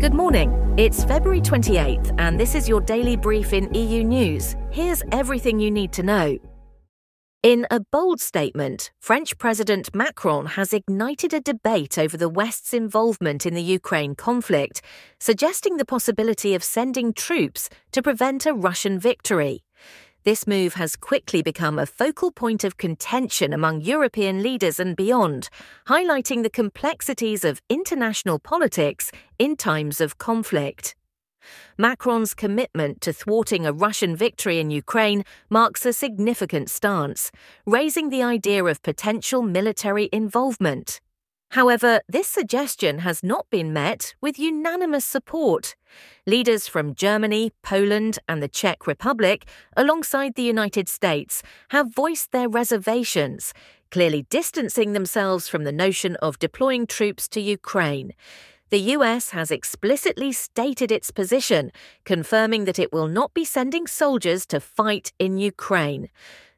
Good morning. It's February 28th, and this is your daily brief in EU News. Here's everything you need to know. In a bold statement, French President Macron has ignited a debate over the West's involvement in the Ukraine conflict, suggesting the possibility of sending troops to prevent a Russian victory. This move has quickly become a focal point of contention among European leaders and beyond, highlighting the complexities of international politics in times of conflict. Macron's commitment to thwarting a Russian victory in Ukraine marks a significant stance, raising the idea of potential military involvement. However, this suggestion has not been met with unanimous support. Leaders from Germany, Poland, and the Czech Republic, alongside the United States, have voiced their reservations, clearly distancing themselves from the notion of deploying troops to Ukraine. The US has explicitly stated its position, confirming that it will not be sending soldiers to fight in Ukraine.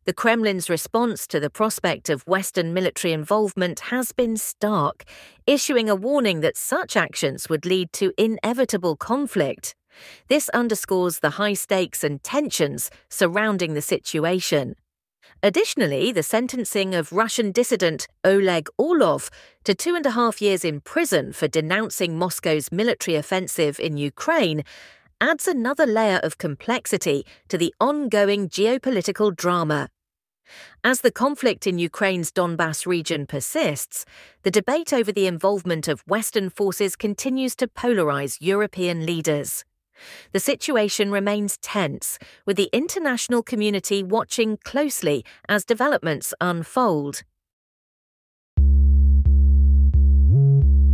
The Kremlin's response to the prospect of Western military involvement has been stark, issuing a warning that such actions would lead to inevitable conflict. This underscores the high stakes and tensions surrounding the situation. Additionally, the sentencing of Russian dissident Oleg Orlov to two and a half years in prison for denouncing Moscow's military offensive in Ukraine adds another layer of complexity to the ongoing geopolitical drama. As the conflict in Ukraine's Donbass region persists, the debate over the involvement of Western forces continues to polarize European leaders. The situation remains tense, with the international community watching closely as developments unfold.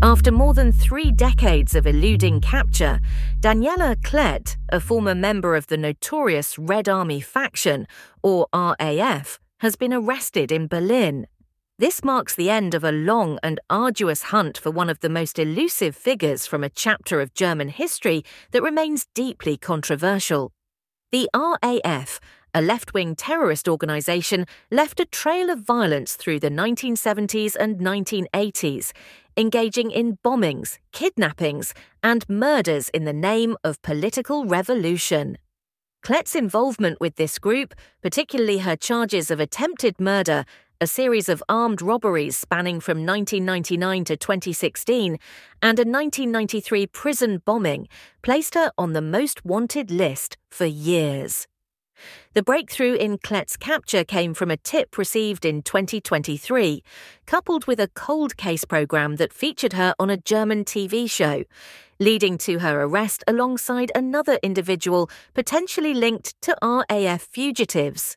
After more than three decades of eluding capture, Daniela Klette, a former member of the notorious Red Army faction, or RAF, has been arrested in Berlin. This marks the end of a long and arduous hunt for one of the most elusive figures from a chapter of German history that remains deeply controversial. The RAF, a left wing terrorist organisation, left a trail of violence through the 1970s and 1980s, engaging in bombings, kidnappings, and murders in the name of political revolution. Klette's involvement with this group, particularly her charges of attempted murder, a series of armed robberies spanning from 1999 to 2016, and a 1993 prison bombing, placed her on the most wanted list for years. The breakthrough in Klette's capture came from a tip received in 2023, coupled with a cold case program that featured her on a German TV show, leading to her arrest alongside another individual potentially linked to RAF fugitives.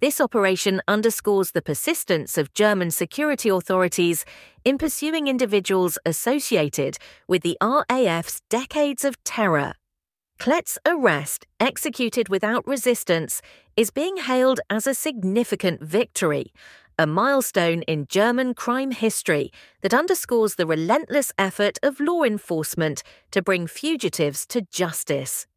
This operation underscores the persistence of German security authorities in pursuing individuals associated with the RAF's decades of terror. Klette's arrest, executed without resistance, is being hailed as a significant victory, a milestone in German crime history that underscores the relentless effort of law enforcement to bring fugitives to justice.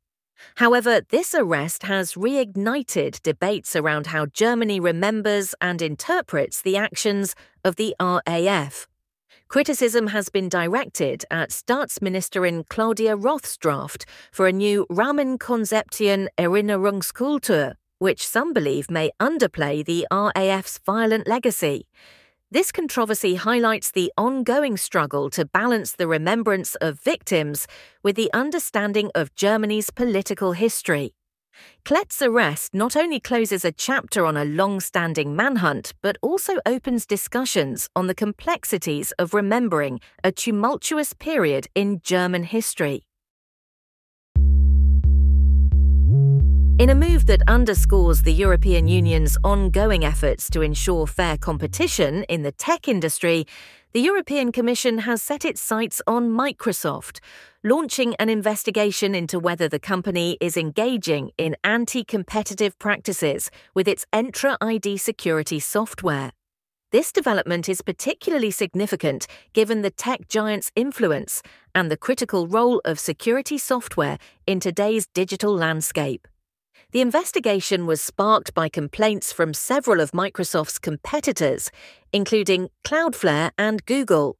However, this arrest has reignited debates around how Germany remembers and interprets the actions of the RAF. Criticism has been directed at Staatsministerin Claudia Roth's draft for a new Rahmenkonzeption Erinnerungskultur, which some believe may underplay the RAF's violent legacy. This controversy highlights the ongoing struggle to balance the remembrance of victims with the understanding of Germany's political history. Klette's arrest not only closes a chapter on a long standing manhunt, but also opens discussions on the complexities of remembering a tumultuous period in German history. In a move that underscores the European Union's ongoing efforts to ensure fair competition in the tech industry, the European Commission has set its sights on Microsoft, launching an investigation into whether the company is engaging in anti competitive practices with its Entra ID security software. This development is particularly significant given the tech giant's influence and the critical role of security software in today's digital landscape. The investigation was sparked by complaints from several of Microsoft's competitors, including Cloudflare and Google.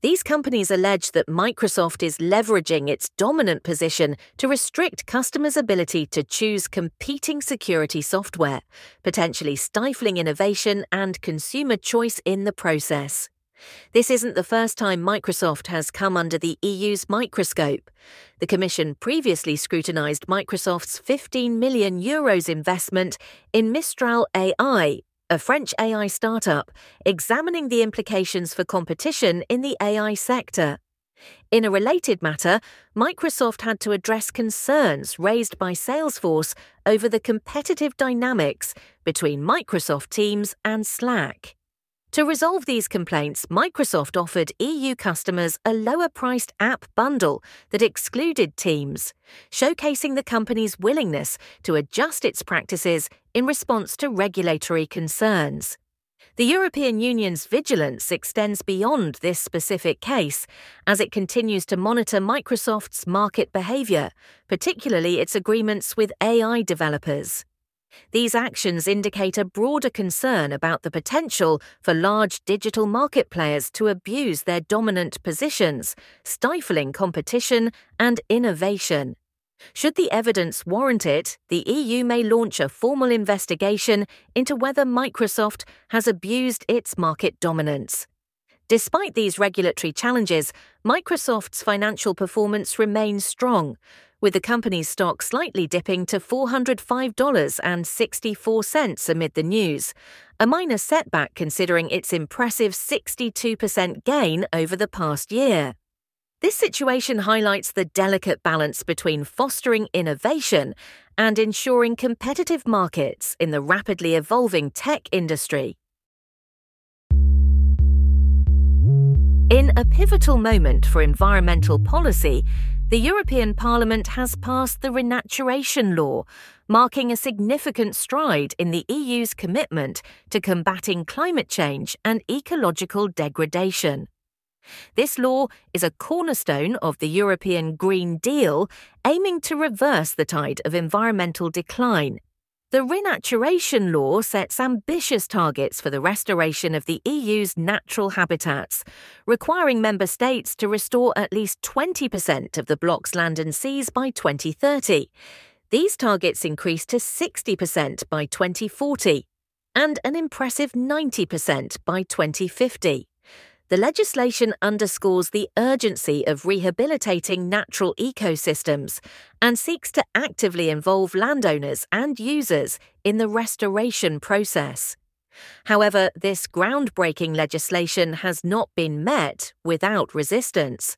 These companies allege that Microsoft is leveraging its dominant position to restrict customers' ability to choose competing security software, potentially stifling innovation and consumer choice in the process. This isn't the first time Microsoft has come under the EU's microscope. The Commission previously scrutinised Microsoft's 15 million euros investment in Mistral AI, a French AI startup, examining the implications for competition in the AI sector. In a related matter, Microsoft had to address concerns raised by Salesforce over the competitive dynamics between Microsoft Teams and Slack. To resolve these complaints, Microsoft offered EU customers a lower priced app bundle that excluded Teams, showcasing the company's willingness to adjust its practices in response to regulatory concerns. The European Union's vigilance extends beyond this specific case as it continues to monitor Microsoft's market behaviour, particularly its agreements with AI developers. These actions indicate a broader concern about the potential for large digital market players to abuse their dominant positions, stifling competition and innovation. Should the evidence warrant it, the EU may launch a formal investigation into whether Microsoft has abused its market dominance. Despite these regulatory challenges, Microsoft's financial performance remains strong, with the company's stock slightly dipping to $405.64 amid the news, a minor setback considering its impressive 62% gain over the past year. This situation highlights the delicate balance between fostering innovation and ensuring competitive markets in the rapidly evolving tech industry. In a pivotal moment for environmental policy, the European Parliament has passed the Renaturation Law, marking a significant stride in the EU's commitment to combating climate change and ecological degradation. This law is a cornerstone of the European Green Deal, aiming to reverse the tide of environmental decline the Renaturation Law sets ambitious targets for the restoration of the EU's natural habitats, requiring member states to restore at least 20% of the bloc's land and seas by 2030. These targets increase to 60% by 2040 and an impressive 90% by 2050 the legislation underscores the urgency of rehabilitating natural ecosystems and seeks to actively involve landowners and users in the restoration process. However, this groundbreaking legislation has not been met without resistance.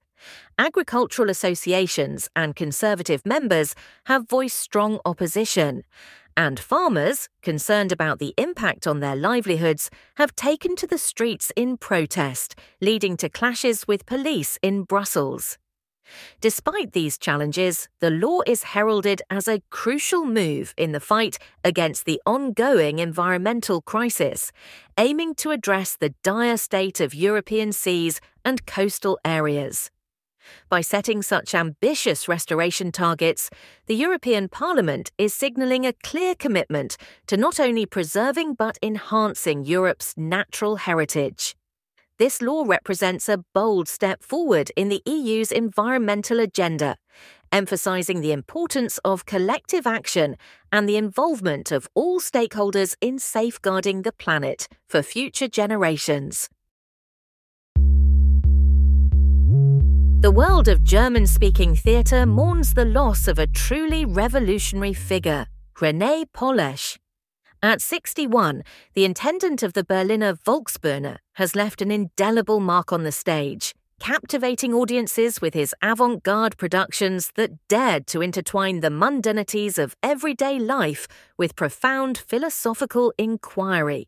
Agricultural associations and conservative members have voiced strong opposition, and farmers, concerned about the impact on their livelihoods, have taken to the streets in protest, leading to clashes with police in Brussels. Despite these challenges, the law is heralded as a crucial move in the fight against the ongoing environmental crisis, aiming to address the dire state of European seas and coastal areas. By setting such ambitious restoration targets, the European Parliament is signalling a clear commitment to not only preserving but enhancing Europe's natural heritage. This law represents a bold step forward in the EU's environmental agenda, emphasising the importance of collective action and the involvement of all stakeholders in safeguarding the planet for future generations. The world of German speaking theatre mourns the loss of a truly revolutionary figure, René Pollesch. At 61, the intendant of the Berliner Volksbühne has left an indelible mark on the stage, captivating audiences with his avant garde productions that dared to intertwine the mundanities of everyday life with profound philosophical inquiry.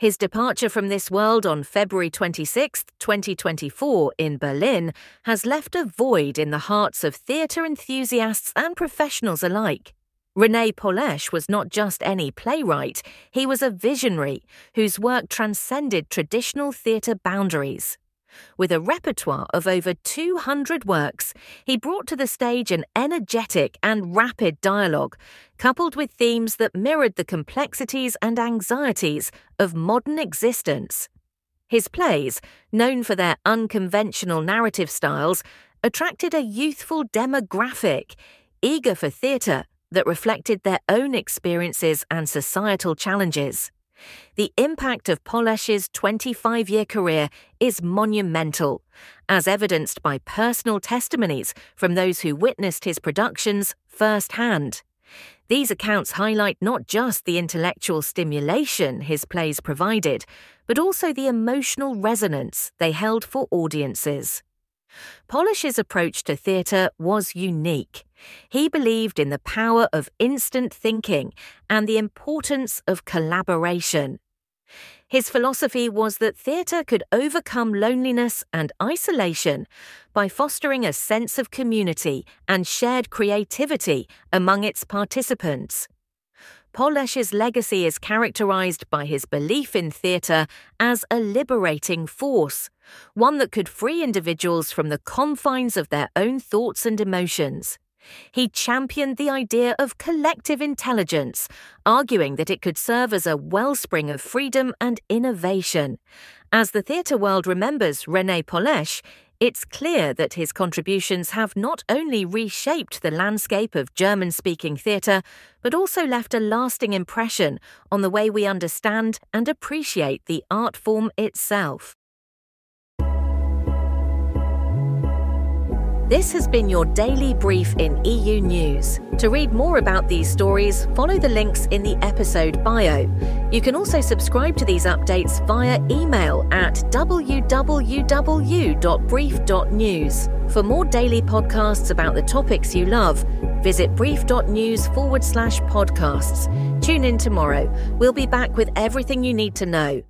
His departure from this world on February 26, 2024, in Berlin, has left a void in the hearts of theatre enthusiasts and professionals alike. René Pollesch was not just any playwright, he was a visionary whose work transcended traditional theatre boundaries. With a repertoire of over 200 works, he brought to the stage an energetic and rapid dialogue, coupled with themes that mirrored the complexities and anxieties of modern existence. His plays, known for their unconventional narrative styles, attracted a youthful demographic, eager for theatre that reflected their own experiences and societal challenges. The impact of Pollesch's 25 year career is monumental, as evidenced by personal testimonies from those who witnessed his productions firsthand. These accounts highlight not just the intellectual stimulation his plays provided, but also the emotional resonance they held for audiences. Pollesch's approach to theatre was unique. He believed in the power of instant thinking and the importance of collaboration. His philosophy was that theatre could overcome loneliness and isolation by fostering a sense of community and shared creativity among its participants. Pollesch's legacy is characterized by his belief in theatre as a liberating force, one that could free individuals from the confines of their own thoughts and emotions. He championed the idea of collective intelligence, arguing that it could serve as a wellspring of freedom and innovation. As the theatre world remembers Rene Pollesch, it's clear that his contributions have not only reshaped the landscape of German speaking theatre, but also left a lasting impression on the way we understand and appreciate the art form itself. This has been your daily brief in EU News. To read more about these stories, follow the links in the episode bio. You can also subscribe to these updates via email at www.brief.news. For more daily podcasts about the topics you love, visit brief.news forward slash podcasts. Tune in tomorrow. We'll be back with everything you need to know.